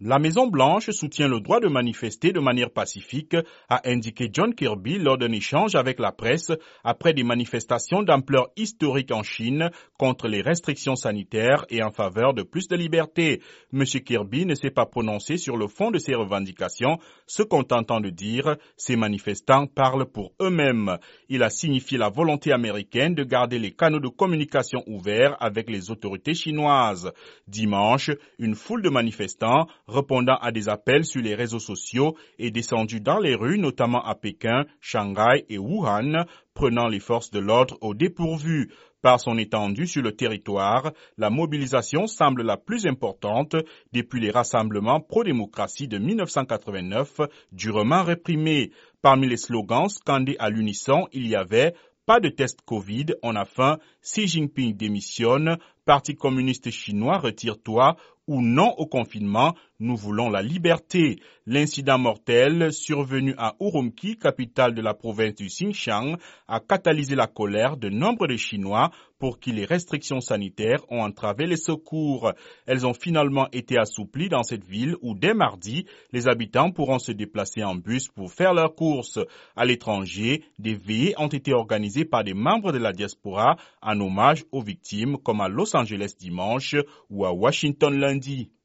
La Maison-Blanche soutient le droit de manifester de manière pacifique, a indiqué John Kirby lors d'un échange avec la presse après des manifestations d'ampleur historique en Chine contre les restrictions sanitaires et en faveur de plus de liberté. M. Kirby ne s'est pas prononcé sur le fond de ces revendications, se contentant de dire ces manifestants parlent pour eux-mêmes. Il a signifié la volonté américaine de garder les canaux de communication ouverts avec les autorités chinoises. Dimanche, une foule de manifestants répondant à des appels sur les réseaux sociaux, est descendu dans les rues, notamment à Pékin, Shanghai et Wuhan, prenant les forces de l'ordre au dépourvu. Par son étendue sur le territoire, la mobilisation semble la plus importante depuis les rassemblements pro-démocratie de 1989, durement réprimés. Parmi les slogans scandés à l'unisson, il y avait pas de test Covid, on a faim, Xi Jinping démissionne, Parti communiste chinois retire-toi ou non au confinement, nous voulons la liberté. L'incident mortel survenu à Urumqi, capitale de la province du Xinjiang, a catalysé la colère de nombre de Chinois pour qui les restrictions sanitaires ont entravé les secours. Elles ont finalement été assouplies dans cette ville où dès mardi, les habitants pourront se déplacer en bus pour faire leurs courses. À l'étranger, des veillées ont été organisées par des membres de la diaspora en hommage aux victimes comme à Los Angeles dimanche ou à Washington lundi.